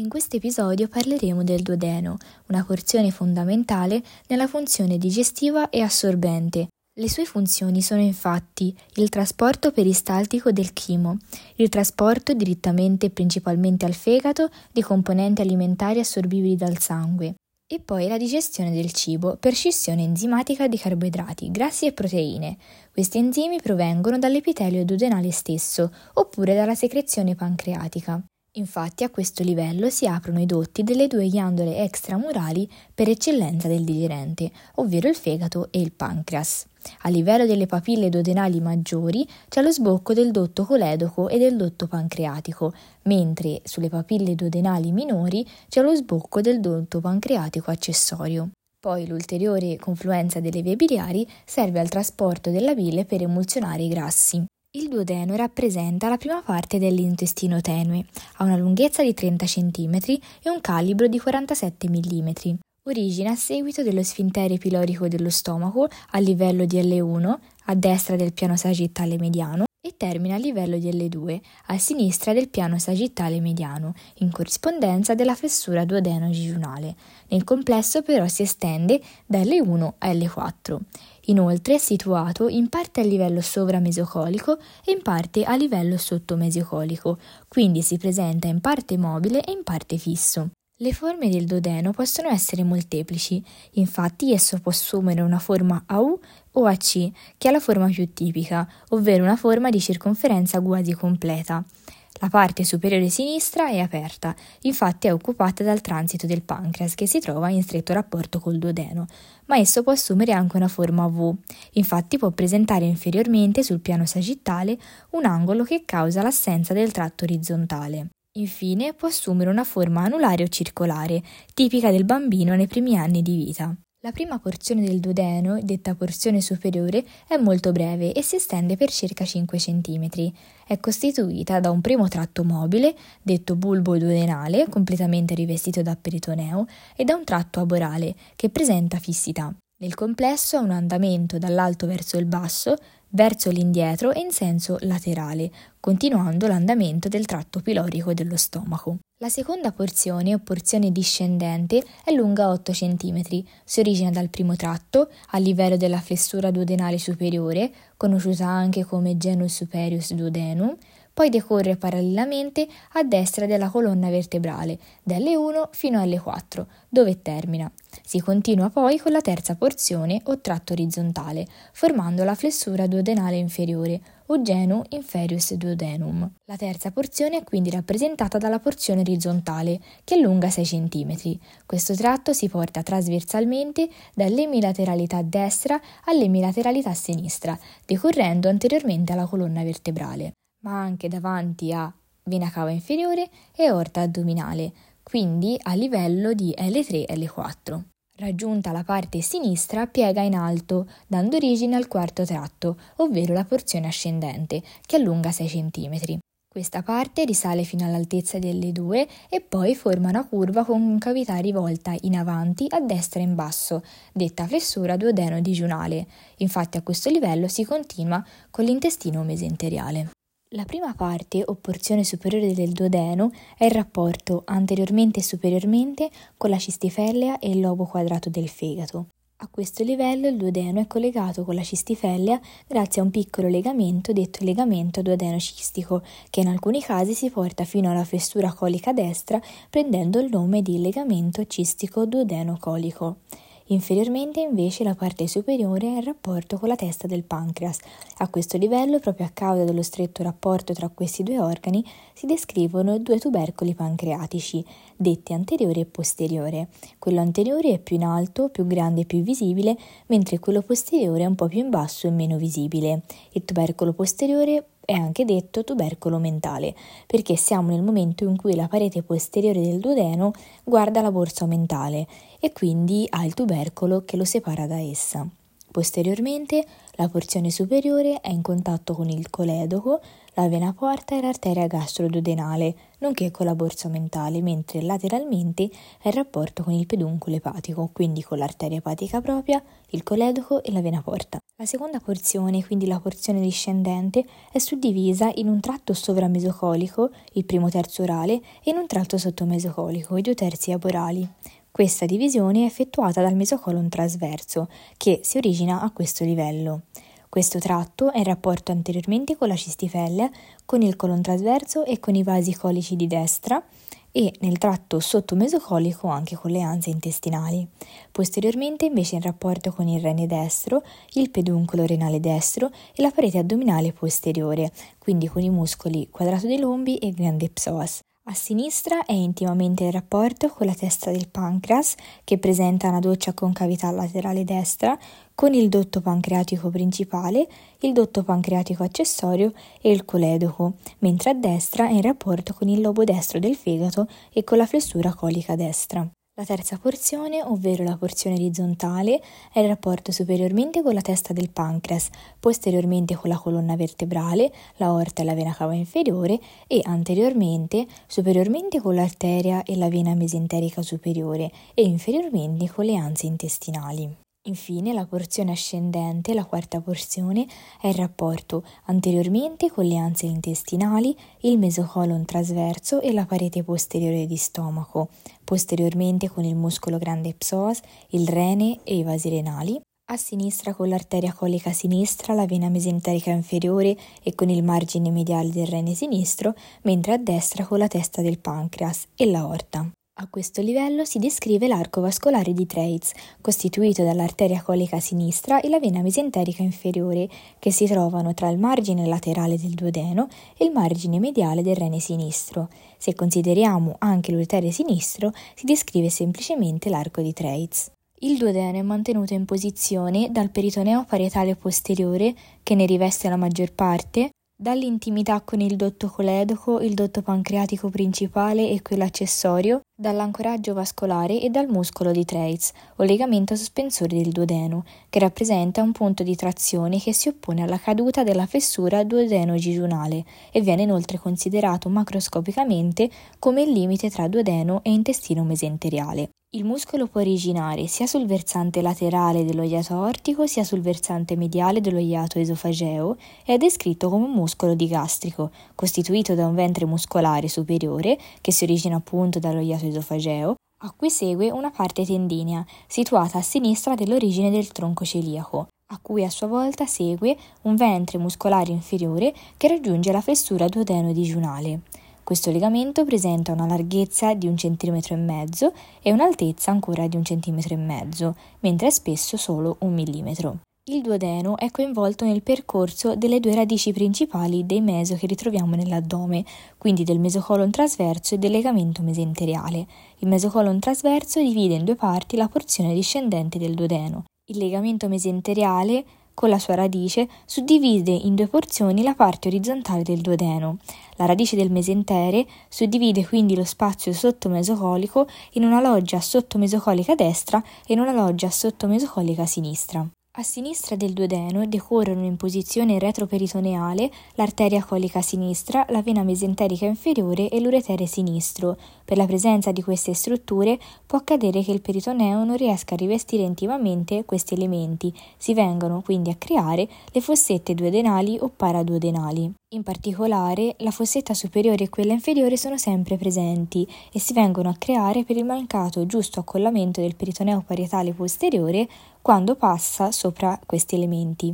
In questo episodio parleremo del duodeno, una porzione fondamentale nella funzione digestiva e assorbente. Le sue funzioni sono infatti il trasporto peristaltico del chimo, il trasporto direttamente e principalmente al fegato di componenti alimentari assorbibili dal sangue, e poi la digestione del cibo per scissione enzimatica di carboidrati, grassi e proteine. Questi enzimi provengono dall'epitelio duodenale stesso oppure dalla secrezione pancreatica. Infatti a questo livello si aprono i dotti delle due ghiandole extramurali per eccellenza del digerente, ovvero il fegato e il pancreas. A livello delle papille duodenali maggiori c'è lo sbocco del dotto coledoco e del dotto pancreatico, mentre sulle papille duodenali minori c'è lo sbocco del dotto pancreatico accessorio. Poi l'ulteriore confluenza delle vie biliari serve al trasporto della bile per emulsionare i grassi. Il duodeno rappresenta la prima parte dell'intestino tenue, ha una lunghezza di 30 cm e un calibro di 47 mm. Origina a seguito dello sfintere pilorico dello stomaco a livello di L1 a destra del piano sagittale mediano e termina a livello di L2 a sinistra del piano sagittale mediano, in corrispondenza della fessura duodeno-giunale. Nel complesso però si estende da L1 a L4. Inoltre è situato in parte a livello sovramesocolico e in parte a livello sottomesocolico, quindi si presenta in parte mobile e in parte fisso. Le forme del dodeno possono essere molteplici, infatti esso può assumere una forma a U o a C, che è la forma più tipica, ovvero una forma di circonferenza quasi completa. La parte superiore sinistra è aperta, infatti è occupata dal transito del pancreas che si trova in stretto rapporto col duodeno, ma esso può assumere anche una forma V, infatti può presentare inferiormente sul piano sagittale un angolo che causa l'assenza del tratto orizzontale. Infine può assumere una forma anulare o circolare, tipica del bambino nei primi anni di vita. La prima porzione del duodeno, detta porzione superiore, è molto breve e si estende per circa 5 cm. È costituita da un primo tratto mobile, detto bulbo duodenale, completamente rivestito da peritoneo, e da un tratto aborale, che presenta fissità. Nel complesso ha un andamento dall'alto verso il basso, verso l'indietro e in senso laterale, continuando l'andamento del tratto pilorico dello stomaco. La seconda porzione, o porzione discendente, è lunga 8 cm, si origina dal primo tratto, a livello della fessura duodenale superiore, conosciuta anche come genus superius duodenum, poi decorre parallelamente a destra della colonna vertebrale, dalle 1 fino alle 4, dove termina. Si continua poi con la terza porzione o tratto orizzontale, formando la flessura duodenale inferiore o genu inferius duodenum. La terza porzione è quindi rappresentata dalla porzione orizzontale, che è lunga 6 cm. Questo tratto si porta trasversalmente dall'emilateralità destra all'emilateralità sinistra, decorrendo anteriormente alla colonna vertebrale ma anche davanti a vena cava inferiore e aorta addominale, quindi a livello di L3 e L4. Raggiunta la parte sinistra, piega in alto, dando origine al quarto tratto, ovvero la porzione ascendente, che allunga 6 cm. Questa parte risale fino all'altezza delle due e poi forma una curva con cavità rivolta in avanti, a destra e in basso, detta flessura duodeno-digiunale. Infatti a questo livello si continua con l'intestino mesenteriale. La prima parte o porzione superiore del duodeno è il rapporto anteriormente e superiormente con la cistifellea e il lobo quadrato del fegato. A questo livello il duodeno è collegato con la cistifellea grazie a un piccolo legamento detto legamento duodeno-cistico, che in alcuni casi si porta fino alla fessura colica destra prendendo il nome di legamento cistico duodeno-colico. Inferiormente invece la parte superiore è in rapporto con la testa del pancreas. A questo livello, proprio a causa dello stretto rapporto tra questi due organi, si descrivono due tubercoli pancreatici, detti anteriore e posteriore. Quello anteriore è più in alto, più grande e più visibile, mentre quello posteriore è un po' più in basso e meno visibile. Il tubercolo posteriore è anche detto tubercolo mentale, perché siamo nel momento in cui la parete posteriore del duodeno guarda la borsa mentale e quindi ha il tubercolo che lo separa da essa. Posteriormente la porzione superiore è in contatto con il coledoco, la vena porta e l'arteria gastroduodenale, nonché con la borsa mentale, mentre lateralmente è in rapporto con il peduncolo epatico, quindi con l'arteria epatica propria, il coledoco e la vena porta. La seconda porzione, quindi la porzione discendente, è suddivisa in un tratto sovramesocolico, il primo terzo orale, e in un tratto sottomesocolico, i due terzi aborali. Questa divisione è effettuata dal mesocolon trasverso, che si origina a questo livello. Questo tratto è in rapporto anteriormente con la cistifellea, con il colon trasverso e con i vasi colici di destra, e nel tratto sottomesocolico anche con le anse intestinali. Posteriormente invece in rapporto con il rene destro, il peduncolo renale destro e la parete addominale posteriore, quindi con i muscoli quadrato dei lombi e grande psoas. A sinistra è intimamente in rapporto con la testa del pancreas, che presenta una doccia con cavità laterale destra, con il dotto pancreatico principale, il dotto pancreatico accessorio e il coledoco, mentre a destra è in rapporto con il lobo destro del fegato e con la flessura colica destra. La terza porzione, ovvero la porzione orizzontale, è il rapporto superiormente con la testa del pancreas, posteriormente con la colonna vertebrale, la orta e la vena cava inferiore e anteriormente, superiormente con l'arteria e la vena mesenterica superiore e inferiormente con le anse intestinali. Infine, la porzione ascendente, la quarta porzione, è il rapporto anteriormente con le anse intestinali, il mesocolon trasverso e la parete posteriore di stomaco, posteriormente con il muscolo grande psoas, il rene e i vasi renali, a sinistra con l'arteria colica sinistra, la vena mesenterica inferiore e con il margine mediale del rene sinistro, mentre a destra con la testa del pancreas e l'aorta. A questo livello si descrive l'arco vascolare di Treitz, costituito dall'arteria colica sinistra e la vena mesenterica inferiore, che si trovano tra il margine laterale del duodeno e il margine mediale del rene sinistro. Se consideriamo anche l'uretere sinistro, si descrive semplicemente l'arco di Treitz. Il duodeno è mantenuto in posizione dal peritoneo parietale posteriore, che ne riveste la maggior parte, dall'intimità con il dotto coledoco, il dotto pancreatico principale e quello accessorio, dall'ancoraggio vascolare e dal muscolo di Treitz, o legamento sospensore del duodeno, che rappresenta un punto di trazione che si oppone alla caduta della fessura duodeno-gigiunale e viene inoltre considerato macroscopicamente come il limite tra duodeno e intestino mesenteriale. Il muscolo può originare sia sul versante laterale dello iato aortico sia sul versante mediale dello iato esofageo e è descritto come un muscolo digastrico, costituito da un ventre muscolare superiore, che si origina appunto dallo iato esofageo, a cui segue una parte tendinea, situata a sinistra dell'origine del tronco celiaco, a cui a sua volta segue un ventre muscolare inferiore che raggiunge la fessura duodeno-digiunale. Questo legamento presenta una larghezza di un centimetro e mezzo e un'altezza ancora di un centimetro e mezzo, mentre è spesso solo un millimetro. Il duodeno è coinvolto nel percorso delle due radici principali dei meso che ritroviamo nell'addome, quindi del mesocolon trasverso e del legamento mesenteriale. Il mesocolon trasverso divide in due parti la porzione discendente del duodeno. Il legamento mesenteriale con la sua radice, suddivide in due porzioni la parte orizzontale del duodeno. La radice del mesentere suddivide quindi lo spazio sottomesocolico in una loggia sottomesocolica destra e in una loggia sottomesocolica sinistra. A sinistra del duodeno decorrono in posizione retroperitoneale l'arteria colica sinistra, la vena mesenterica inferiore e l'uretere sinistro. Per la presenza di queste strutture può accadere che il peritoneo non riesca a rivestire intimamente questi elementi, si vengono quindi a creare le fossette duodenali o paraduodenali. In particolare, la fossetta superiore e quella inferiore sono sempre presenti e si vengono a creare per il mancato giusto accollamento del peritoneo parietale posteriore quando passa sopra questi elementi.